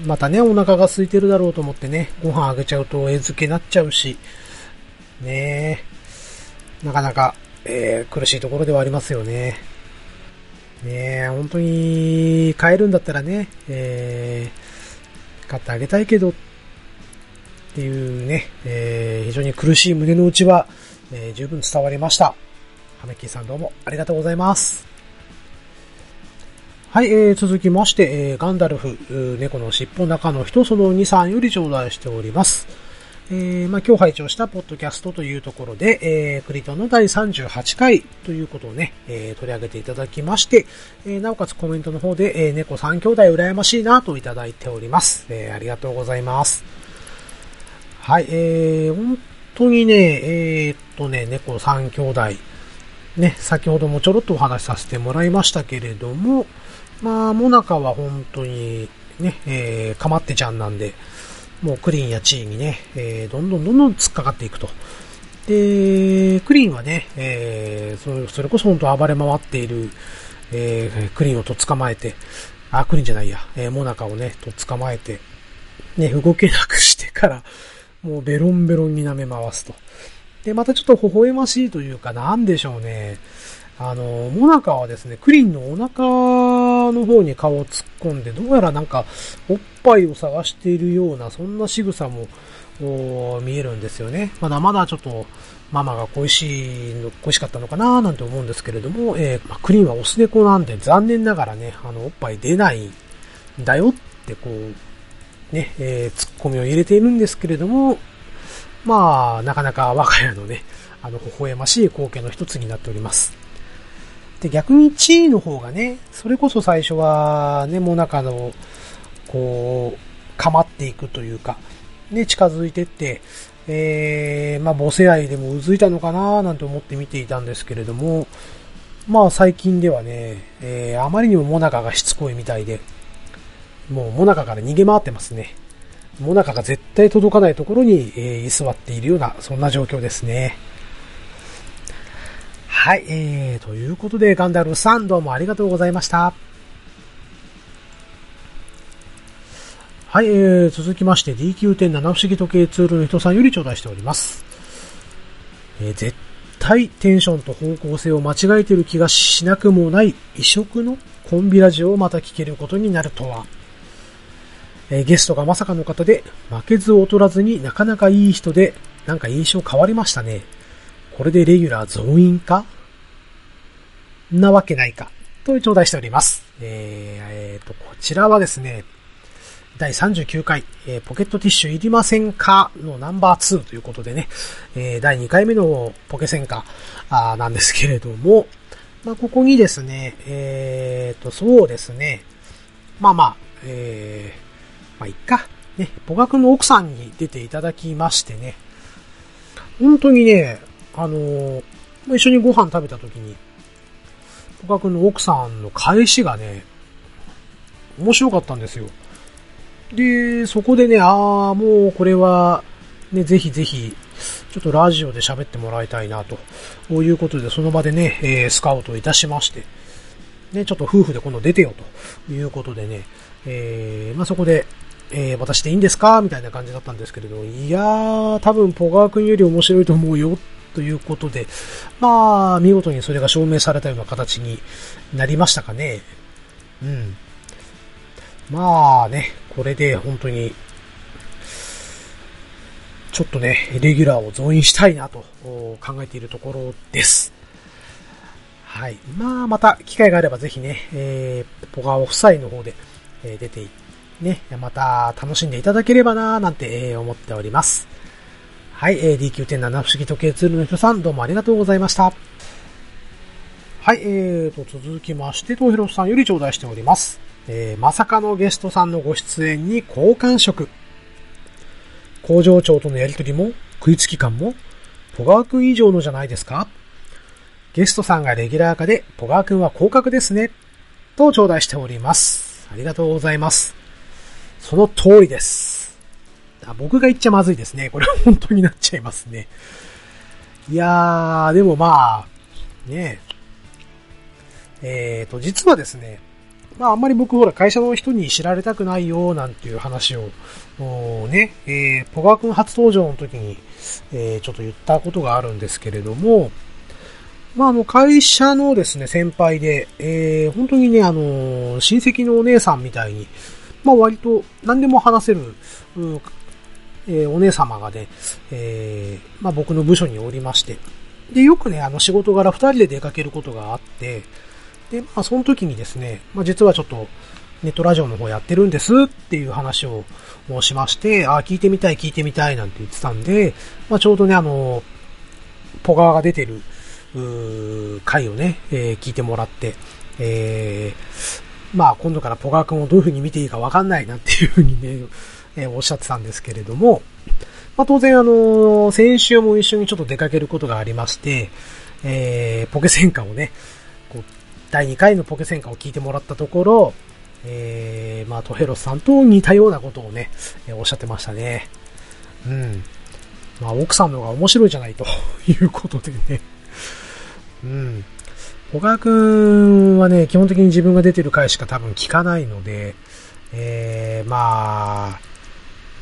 またね、お腹が空いてるだろうと思ってね、ご飯あげちゃうと餌付けになっちゃうし、ね。なかなかえー、苦しいところではありますよね。ね、本当に、買えるんだったらね、えー、買ってあげたいけど、っていうね、えー、非常に苦しい胸の内は、えー、十分伝わりました。ハメッキーさんどうもありがとうございます。はい、えー、続きまして、えー、ガンダルフ、猫の尻尾中の人その2、3より頂戴しております。えー、まあ、今日拝聴したポッドキャストというところで、えー、クリトンの第38回ということをね、えー、取り上げていただきまして、えー、なおかつコメントの方で、えー、猫3兄弟羨ましいなといただいております。えー、ありがとうございます。はい、えー、本当にね、えー、っとね、猫3兄弟、ね、先ほどもちょろっとお話しさせてもらいましたけれども、まあ、モナカは本当にね、えー、かまってちゃんなんで、もうクリーンやチーにね、えー、どんどんどんどん突っかかっていくと。で、クリーンはね、えー、それこそ本当暴れ回っている、えー、クリーンをと捕まえて、あ、クリーンじゃないや、えー、モナカをね、と捕まえて、ね、動けなくしてから、もうベロンベロンに舐め回すと。で、またちょっと微笑ましいというか、なんでしょうね。あの、モナカはですね、クリンのお腹の方に顔を突っ込んで、どうやらなんか、おっぱいを探しているような、そんな仕草も、見えるんですよね。まだまだちょっと、ママが恋しいの、恋しかったのかななんて思うんですけれども、えー、ま、クリンはオス猫なんで残念ながらね、あの、おっぱい出ないんだよってこう、ね、えー、ツッコミを入れているんですけれども、まあ、なかなか我が家のね、あの、微笑ましい光景の一つになっております。で、逆に地位の方がね、それこそ最初はね、もう中の、こう、かまっていくというか、ね、近づいてって、えー、まあ、母性愛でもうずいたのかななんて思って見ていたんですけれども、まあ最近ではね、えー、あまりにもモナカがしつこいみたいで、もうモナカから逃げ回ってますね。モナカが絶対届かないところに、えー、居座っているような、そんな状況ですね。はい、えー、ということで、ガンダルさんどうもありがとうございました。はい、えー、続きまして DQ.7 不思議時計ツールの人さんより頂戴しております。えー、絶対テンションと方向性を間違えてる気がしなくもない異色のコンビラジオをまた聞けることになるとは。えー、ゲストがまさかの方で、負けず劣らずになかなかいい人で、なんか印象変わりましたね。これでレギュラー増員か？なわけないか？と頂戴しております。えー、えー、と、こちらはですね、第39回、えー、ポケットティッシュいりませんか？のナンバー2ということでね、えー、第2回目のポケセンカあなんですけれども、まあ、ここにですね、えー、と、そうですね、まあまあ、えー、まあ、いっか。ね、ポガ君の奥さんに出ていただきましてね、本当にね、あのー、一緒にご飯食べた時に、ポガ君の奥さんの返しがね、面白かったんですよ。で、そこでね、ああ、もうこれは、ね、ぜひぜひ、ちょっとラジオで喋ってもらいたいな、ということで、その場でね、えー、スカウトいたしまして、ね、ちょっと夫婦で今度出てよ、ということでね、えー、まあ、そこで、えー、私でいいんですか？みたいな感じだったんですけれど、いやー、多分ポガー君より面白いと思うよ、ということで、まあ、見事にそれが証明されたような形になりましたかね。うん。まあね、これで本当に、ちょっとね、レギュラーを増員したいなと考えているところです。はい。まあ、また機会があればぜひね、えー、ポガオ夫妻の方で、えー、出て、ね、また楽しんでいただければなーなんて、え、思っております。はい、えー、DQ.7 不思議時計ツールの人さん、どうもありがとうございました。はい、えーと、続きまして、東広さんより頂戴しております。えー、まさかのゲストさんのご出演に好感触。工場長とのやりとりも、食いつき感も、ポガー君以上のじゃないですかゲストさんがレギュラー化で、ポガー君は降格ですね。と頂戴しております。ありがとうございます。その通りです。僕が言っちゃまずいですね。これは本当になっちゃいますね。いやー、でもまあ、ねえ。えーと、実はですね、まああんまり僕ほら会社の人に知られたくないよなんていう話を、ね、えー、ポガー君初登場の時に、えー、ちょっと言ったことがあるんですけれども、まああの会社のですね、先輩で、えー、本当にね、あの、親戚のお姉さんみたいに、まあ割と何でも話せる、うんえー、お姉様がね、えー、まあ僕の部署におりまして、で、よくね、あの仕事柄二人で出かけることがあって、で、まあ、その時にですね、まあ、実はちょっと、ネットラジオの方やってるんです。っていう話を申しまして、あ、聞いてみたい、聞いてみたいなんて言ってたんで、まあ、ちょうどね、あの、ポガーが出てる、回をね、えー、聞いてもらって、えー、まあ、今度からポガー君をどういう風に見ていいかわかんないなっていう風にね、(laughs) えー、おっしゃってたんですけれども、まあ、当然あの、先週も一緒にちょっと出かけることがありまして、えー、ポケ戦火をね、こう第2回のポケ戦火を聞いてもらったところ、えー、まあ、トヘロスさんと似たようなことをね、えー、おっしゃってましたね。うん。まあ、奥さんの方が面白いじゃないということでね。うん。小川くんはね、基本的に自分が出てる回しか多分聞かないので、えー、まあ、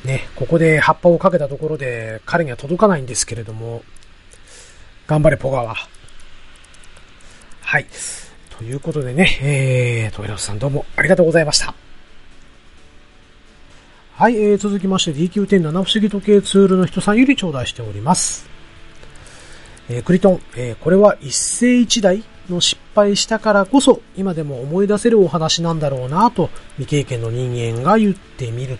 ね、ここで葉っぱをかけたところで彼には届かないんですけれども、頑張れ、ポガワ。はい。ということでね、えー、トイラスさんどうもありがとうございました。はい、えー、続きまして DQ10 七不思議時計ツールの人さんより頂戴しております。えー、クリトン、えー、これは一世一代の失敗したからこそ今でも思い出せるお話なんだろうなと未経験の人間が言ってみる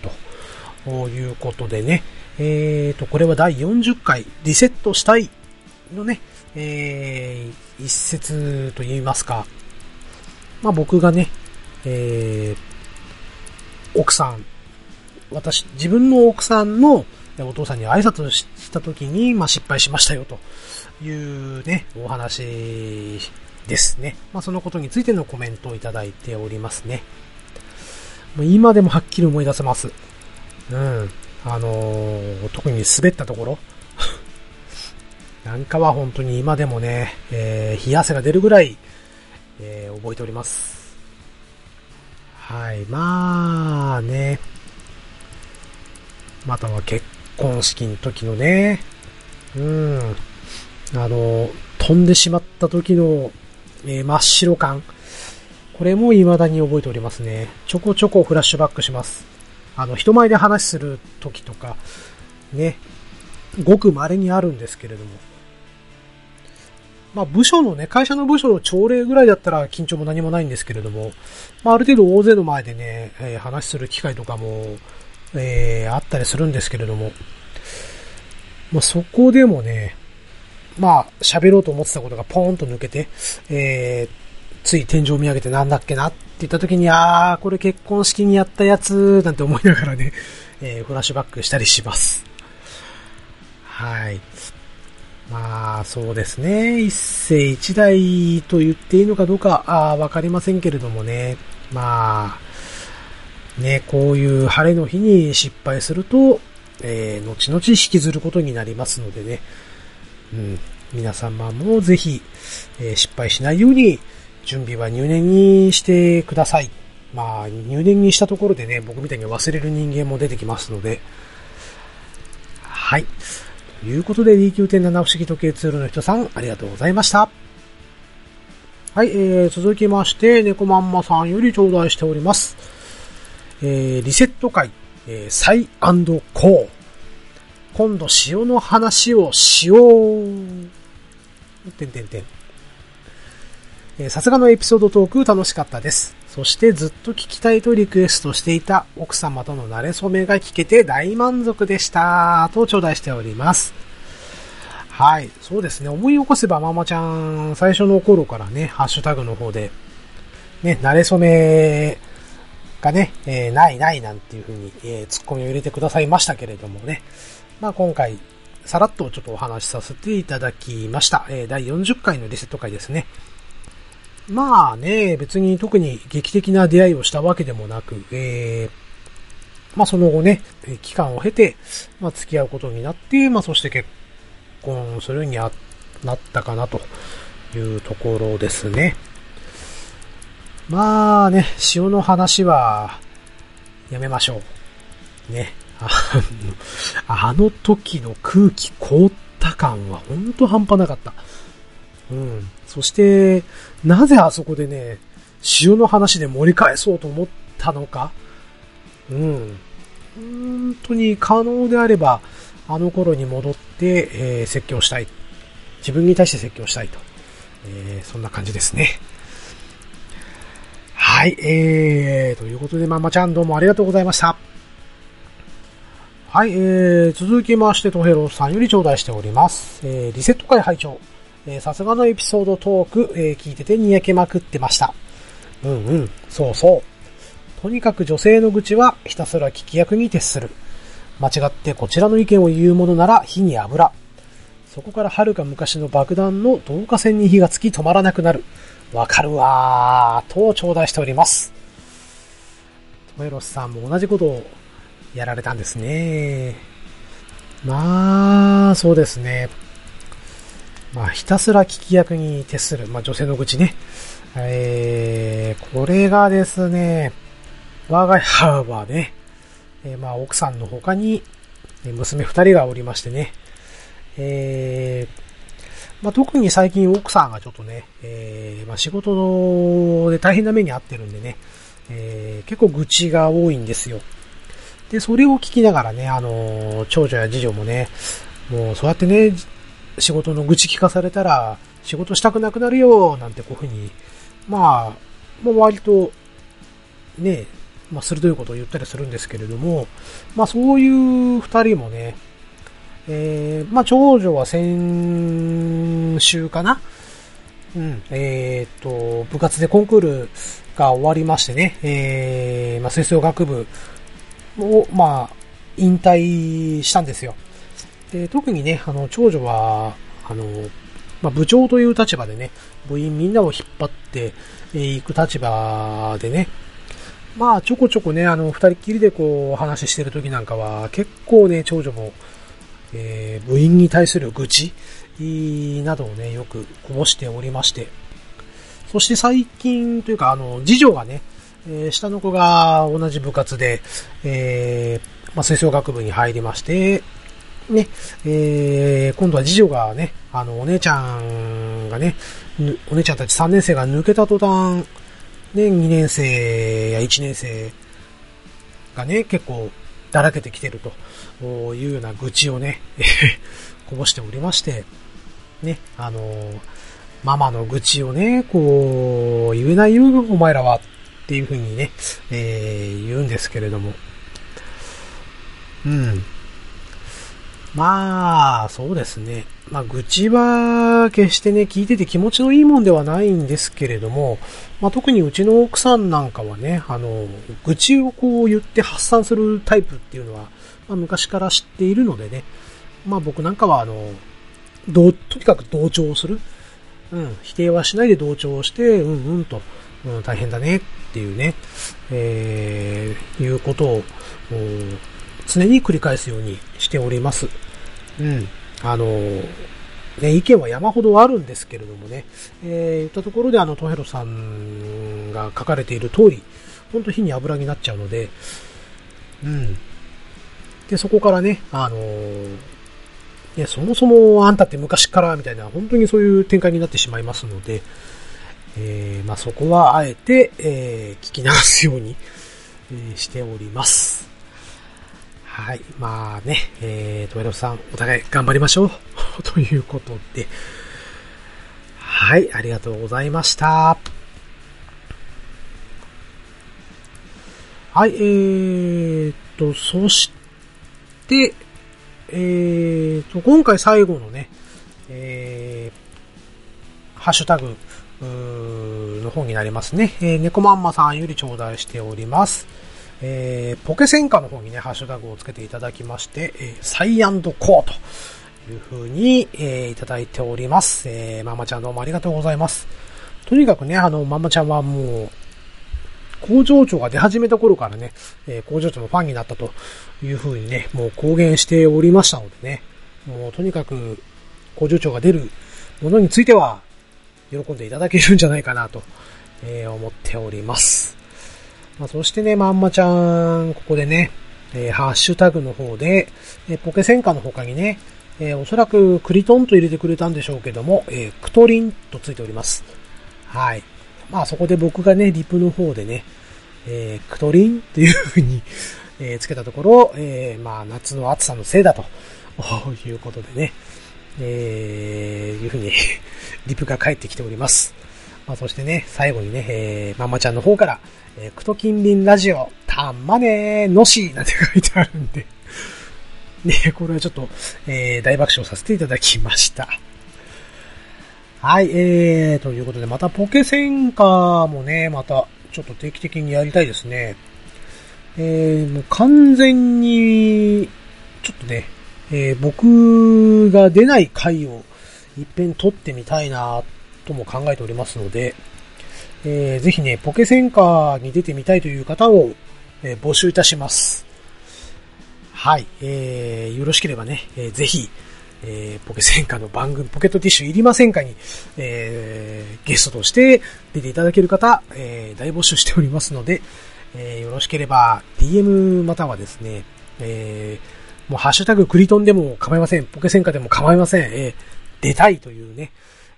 ということでね、えーと、これは第40回リセットしたいのね、えー、一節と言いますか、まあ僕がね、えー、奥さん、私、自分の奥さんのお父さんに挨拶した時に、まあ失敗しましたよというね、お話ですね。まあそのことについてのコメントをいただいておりますね。今でもはっきり思い出せます。うん。あのー、特に滑ったところ (laughs) なんかは本当に今でもね、えー、冷や汗が出るぐらい、えー、覚えております。はい、まあね。または結婚式の時のね、うん、あの、飛んでしまった時の、えー、真っ白感。これも未だに覚えておりますね。ちょこちょこフラッシュバックします。あの、人前で話する時とか、ね、ごく稀にあるんですけれども、まあ部署のね、会社の部署の朝礼ぐらいだったら緊張も何もないんですけれども、まあある程度大勢の前でね、えー、話する機会とかも、えー、あったりするんですけれども、まあそこでもね、まあ喋ろうと思ってたことがポーンと抜けて、えー、つい天井を見上げてなんだっけなって言った時に、あー、これ結婚式にやったやつ、なんて思いながらね、(laughs) えー、フラッシュバックしたりします。はい。まあ、そうですね。一世一代と言っていいのかどうか、あわかりませんけれどもね。まあ、ね、こういう晴れの日に失敗すると、えー、後々引きずることになりますのでね。うん。皆様もぜひ、えー、失敗しないように、準備は入念にしてください。まあ、入念にしたところでね、僕みたいに忘れる人間も出てきますので。はい。ということで D9.7 不思議時計ツールの人さん、ありがとうございました。はい、えー、続きまして、猫まんまさんより頂戴しております。えー、リセット会、えー、サイコー。今度塩の話をしよう。てんてんてん。えさすがのエピソードトーク楽しかったです。そしてずっと聞きたいとリクエストしていた奥様との馴れ初めが聞けて大満足でした。と頂戴しております。はい。そうですね。思い起こせばママちゃん、最初の頃からね、ハッシュタグの方で、ね、慣れ初めがね、えー、ないないなんていう風に、えー、ツッコミを入れてくださいましたけれどもね。まあ今回、さらっとちょっとお話しさせていただきました。えー、第40回のリセット回ですね。まあね、別に特に劇的な出会いをしたわけでもなく、えー、まあその後ね、期間を経て、まあ付き合うことになって、まあそして結婚するにあなったかなというところですね。まあね、塩の話はやめましょう。ね。あの時の空気凍った感はほんと半端なかった。うん。そして、なぜあそこでね、塩の話で盛り返そうと思ったのか。うん。本当に可能であれば、あの頃に戻って、えー、説教したい。自分に対して説教したいと。えー、そんな感じですね。はい、えー、ということで、ままちゃんどうもありがとうございました。はい、えー、続きまして、トヘロさんより頂戴しております。えー、リセット会拝聴えー、さすがのエピソードトーク、えー、聞いててにやけまくってました。うんうん、そうそう。とにかく女性の愚痴はひたすら聞き役に徹する。間違ってこちらの意見を言うものなら火に油。そこから遥か昔の爆弾の導火線に火がつき止まらなくなる。わかるわー、と頂戴しております。トメロスさんも同じことをやられたんですね。まあ、そうですね。まあ、ひたすら聞き役に徹する、まあ、女性の愚痴ね。えー、これがですね、我が家はね、えー、まあ、奥さんの他に、娘二人がおりましてね、えー、まあ、特に最近奥さんがちょっとね、えー、まあ、仕事で大変な目に遭ってるんでね、えー、結構愚痴が多いんですよ。で、それを聞きながらね、あの長女や次女もね、もうそうやってね、仕事の愚痴聞かされたら、仕事したくなくなるよ、なんてこういうふうに、まあ、もう割と、ね、まあ、鋭いことを言ったりするんですけれども、まあ、そういう二人もね、えー、まあ、長女は先週かな？うん、えっ、と、部活でコンクールが終わりましてね、えー、まあ、吹奏楽部を、まあ、引退したんですよ。で特にね、あの、長女は、あの、まあ、部長という立場でね、部員みんなを引っ張っていく立場でね、まあ、ちょこちょこね、あの、二人っきりでこう、話してる時なんかは、結構ね、長女も、えー、部員に対する愚痴などをね、よくこぼしておりまして、そして最近というか、あの、次女がね、えー、下の子が同じ部活で、えー、まあ、吹奏楽部に入りまして、ね、えー、今度は次女がね、あの、お姉ちゃんがね、お姉ちゃんたち3年生が抜けた途端、ね、2年生や1年生がね、結構だらけてきてるというような愚痴をね、(laughs) こぼしておりまして、ね、あのママの愚痴をね、こう、言えないよ、お前らは、っていうふうにね、えー、言うんですけれども。うん。まあ、そうですね。まあ、愚痴は決してね、聞いてて気持ちのいいもんではないんですけれども、まあ、特にうちの奥さんなんかはね、あの、愚痴をこう言って発散するタイプっていうのは、まあ、昔から知っているのでね、まあ僕なんかはあの、どう、とにかく同調する。うん、否定はしないで同調して、うんうんと、うん、大変だねっていうね、えー、いうことを、常に繰り返すようにしております。うん。あの、ね、意見は山ほどあるんですけれどもね、えー、言ったところであの、トヘロさんが書かれている通り、ほんと火に油になっちゃうので、うん。で、そこからね、あのー、ね、そもそもあんたって昔からみたいな、本当にそういう展開になってしまいますので、えー、まあ、そこはあえて、えー、聞き流すように、えー、しております。はい。まあね、えー、トエロさん、お互い頑張りましょう。(laughs) ということで、はい、ありがとうございました。はい、えーと、そして、えーと、今回最後のね、えー、ハッシュタグ、の方になりますね。えー、猫まんまさんより頂戴しております。えー、ポケセンカの方にね、ハッシュタグをつけていただきまして、えー、サイアンドコーという風に、えー、いただいております。えー、ママちゃんどうもありがとうございます。とにかくね、あの、ママちゃんはもう、工場長が出始めた頃からね、えー、工場長のファンになったという風にね、もう公言しておりましたのでね、もうとにかく工場長が出るものについては、喜んでいただけるんじゃないかなと、えー、思っております。まあ、そしてね、まんまちゃん、ここでね、えー、ハッシュタグの方で、えー、ポケセンカの他にね、えー、おそらくクリトンと入れてくれたんでしょうけども、え、クトリンとついております。はい。まあそこで僕がね、リプの方でね、え、クトリンという風にえ、つけたところ、えー、まあ夏の暑さのせいだと (laughs) いうことでね、えー、いう風に (laughs) リプが返ってきております。まあそしてね、最後にね、えー、ママちゃんの方から、えー、クトキンリンラジオ、たんまねーのしなんて書いてあるんで (laughs) ね、これはちょっと、えー、大爆笑させていただきました。はい、えー、ということで、またポケセンカーもね、また、ちょっと定期的にやりたいですね。えー、もう完全に、ちょっとね、えー、僕が出ない回を一遍撮ってみたいな、とも考えておりますので、えー、ぜひね、ポケセンカーに出てみたいという方を、えー、募集いたします。はい、えー、よろしければね、えー、ぜひ、えー、ポケセンカの番組、ポケットティッシュいりませんかに、えー、ゲストとして出ていただける方、えー、大募集しておりますので、えー、よろしければ DM またはですね、えー、もうハッシュタグクリトンでも構いません。ポケセンカでも構いません。えー、出たいというね、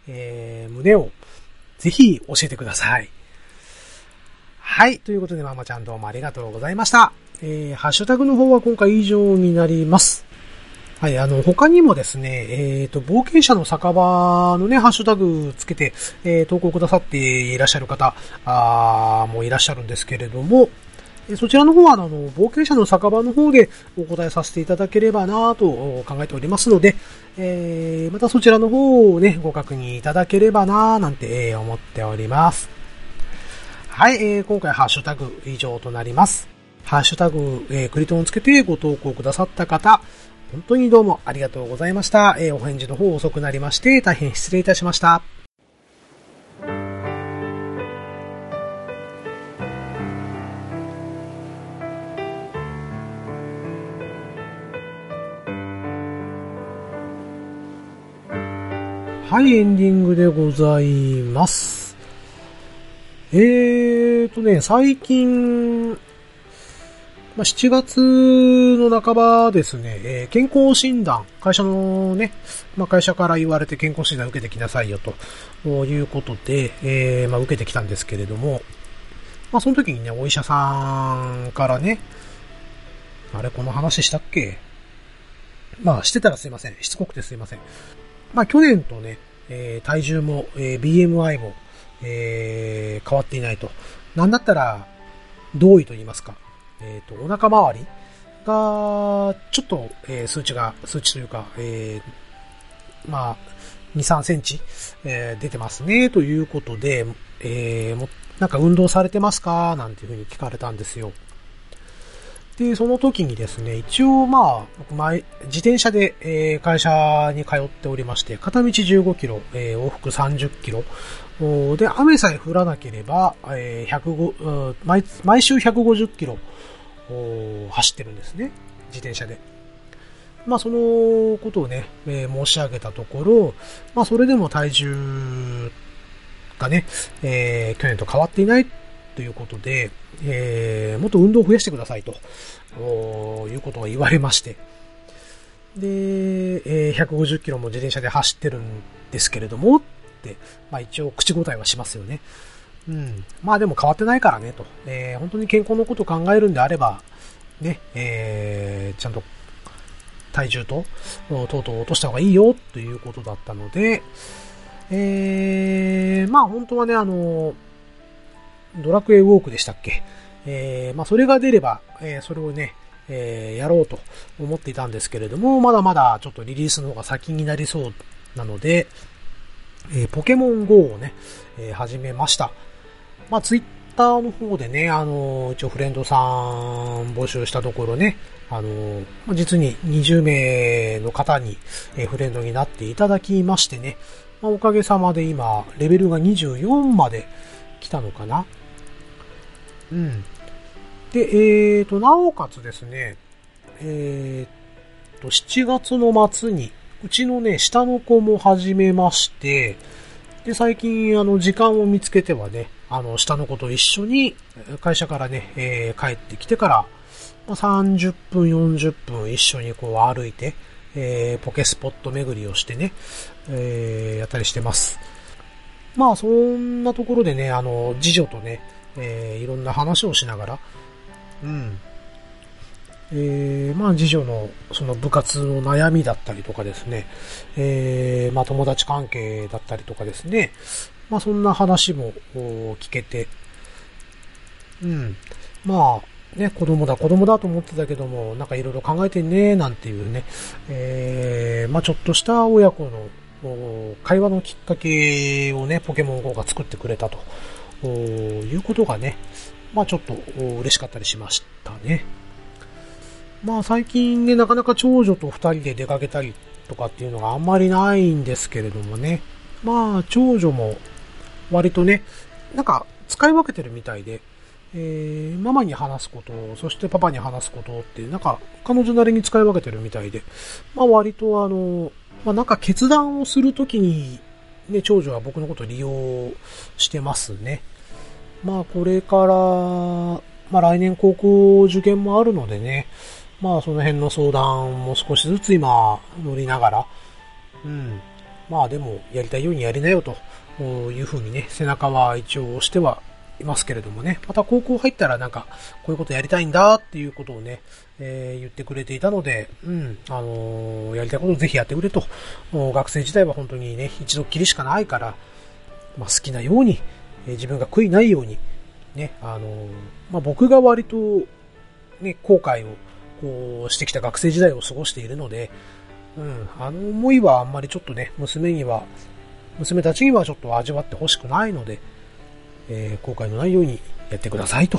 えー、胸をぜひ教えてください。はい。ということで、ママちゃんどうもありがとうございました。えー、ハッシュタグの方は今回以上になります。はい、あの、他にもですね、えっ、ー、と、冒険者の酒場のね、ハッシュタグつけて、えー、投稿くださっていらっしゃる方、あもいらっしゃるんですけれども、そちらの方は、あの、冒険者の酒場の方でお答えさせていただければなと考えておりますので、えー、またそちらの方をね、ご確認いただければななんて思っております。はい、えー、今回ハッシュタグ以上となります。ハッシュタグ、えー、クリトンをつけてご投稿くださった方、本当にどうもありがとうございました。えー、お返事の方遅くなりまして、大変失礼いたしました。はい、エンディングでございます。えーとね、最近、ま、7月の半ばですね、え、健康診断、会社のね、ま、会社から言われて健康診断受けてきなさいよということで、え、ま、受けてきたんですけれども、まあ、その時にね、お医者さんからね、あれ、この話したっけ？まあ、してたらすいません。しつこくてすいません。まあ、去年とね、えー、体重も、えー、BMI も、えー、変わっていないと。なんだったら、同意と言いますか。えっ、ー、と、お腹周りが、ちょっと、えー、数値が、数値というか、えー、まあ、2、3センチ、えー、出てますね、ということで、えー、も、なんか運動されてますか？なんていうふうに聞かれたんですよ。で、その時にですね、一応まあ、前、自転車で、え、会社に通っておりまして、片道15キロ、え、往復30キロ。で、雨さえ降らなければ、え、105毎、毎週150キロ走ってるんですね。自転車で。まあ、そのことをね、え、申し上げたところ、まあ、それでも体重がね、え、去年と変わっていないということで、えー、もっと運動を増やしてくださいと、いうことが言われまして。で、えー、150キロも自転車で走ってるんですけれども、って、まあ一応口答えはしますよね。うん。まあでも変わってないからね、と。えー、本当に健康のことを考えるんであれば、ね、えー、ちゃんと体重と、とうとう落とした方がいいよ、ということだったので、えー、まあ本当はね、あの、ドラクエウォークでしたっけ？えー、まあそれが出れば、えー、それをね、えー、やろうと思っていたんですけれども、まだまだちょっとリリースの方が先になりそうなので、えー、ポケモン GO をね、えー、始めました。まあ、ツイッターの方でね、あの、一応フレンドさん募集したところね、あの、実に20名の方に、えフレンドになっていただきましてね、まあ、おかげさまで今、レベルが24まで来たのかな。うん。で、えーと、なおかつですね、えーと、7月の末に、うちのね、下の子も始めまして、で、最近、あの、時間を見つけてはね、あの、下の子と一緒に、会社からね、えー、帰ってきてから、まあ、30分、40分一緒にこう歩いて、えー、ポケスポット巡りをしてね、えー、やったりしてます。まあ、そんなところでね、あの、次女とね、えー、いろんな話をしながら、うん。えー、まあ、次女のその部活の悩みだったりとかですね、えー、まあ、友達関係だったりとかですね、まあ、そんな話も聞けて、うん。まあ、ね、子供だ、子供だと思ってたけども、なんかいろいろ考えてんね、なんていうね、えー、まあ、ちょっとした親子の会話のきっかけをね、ポケモン GO が作ってくれたということがね、まあちょっと嬉しかったりしましたね。まあ最近ね、なかなか長女と二人で出かけたりとかっていうのがあんまりないんですけれどもね。まあ長女も割とね、なんか使い分けてるみたいで、えー、ママに話すこと、そしてパパに話すことっていう、なんか彼女なりに使い分けてるみたいで、まあ割とあの、まあなんか決断をするときに、ね、長女は僕のことを利用してますね。まあこれから、まあ来年高校受験もあるのでね、まあその辺の相談も少しずつ今乗りながら、うん。まあでもやりたいようにやりなよというふうにね、背中は一応押してはいますけれどもね、また高校入ったらなんか、こういうことやりたいんだっていうことをね、えー、言ってくれていたので、うん、あのー、やりたいことをぜひやってくれと。学生時代は本当にね、一度きりしかないから、まあ、好きなように、えー、自分が悔いないように、ね、あのー、まあ、僕が割と、ね、後悔を、こう、してきた学生時代を過ごしているので、うん、あの思いはあんまりちょっとね、娘には、娘たちにはちょっと味わってほしくないので、え、後悔のないようにやってくださいと、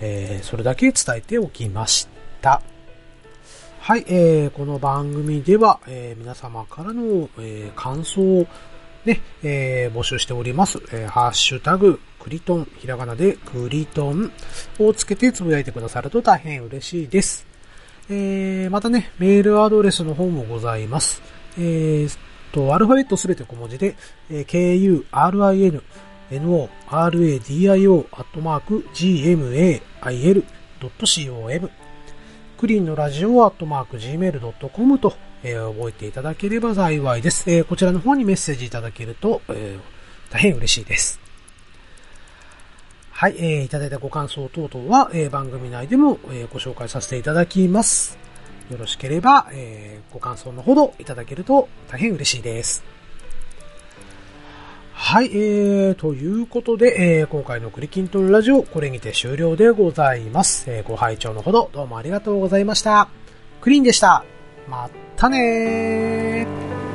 え、それだけ伝えておきました。はい、えー、この番組では、えー、皆様からの、えー、感想をね、えー、募集しております。えー、ハッシュタグ、クリトン、ひらがなでクリトンをつけてつぶやいてくださると大変嬉しいです。えー、またね、メールアドレスの方もございます。えー、と、アルファベットすべて小文字で、えー、kurin, no, radio, アットマーク、gmail.com クリーンのラジオアットマーク gmail.com と、えー、覚えていただければ幸いです。えー、こちらの方にメッセージいただけると、えー、大変嬉しいです。はい、えー、いただいたご感想等々は、えー、番組内でも、えー、ご紹介させていただきます。よろしければ、えー、ご感想のほどいただけると大変嬉しいです。はい、えー、ということで、えー、今回のクリキントンラジオ、これにて終了でございます。えー、ご拝聴のほど、どうもありがとうございました。クリーンでした。またねー。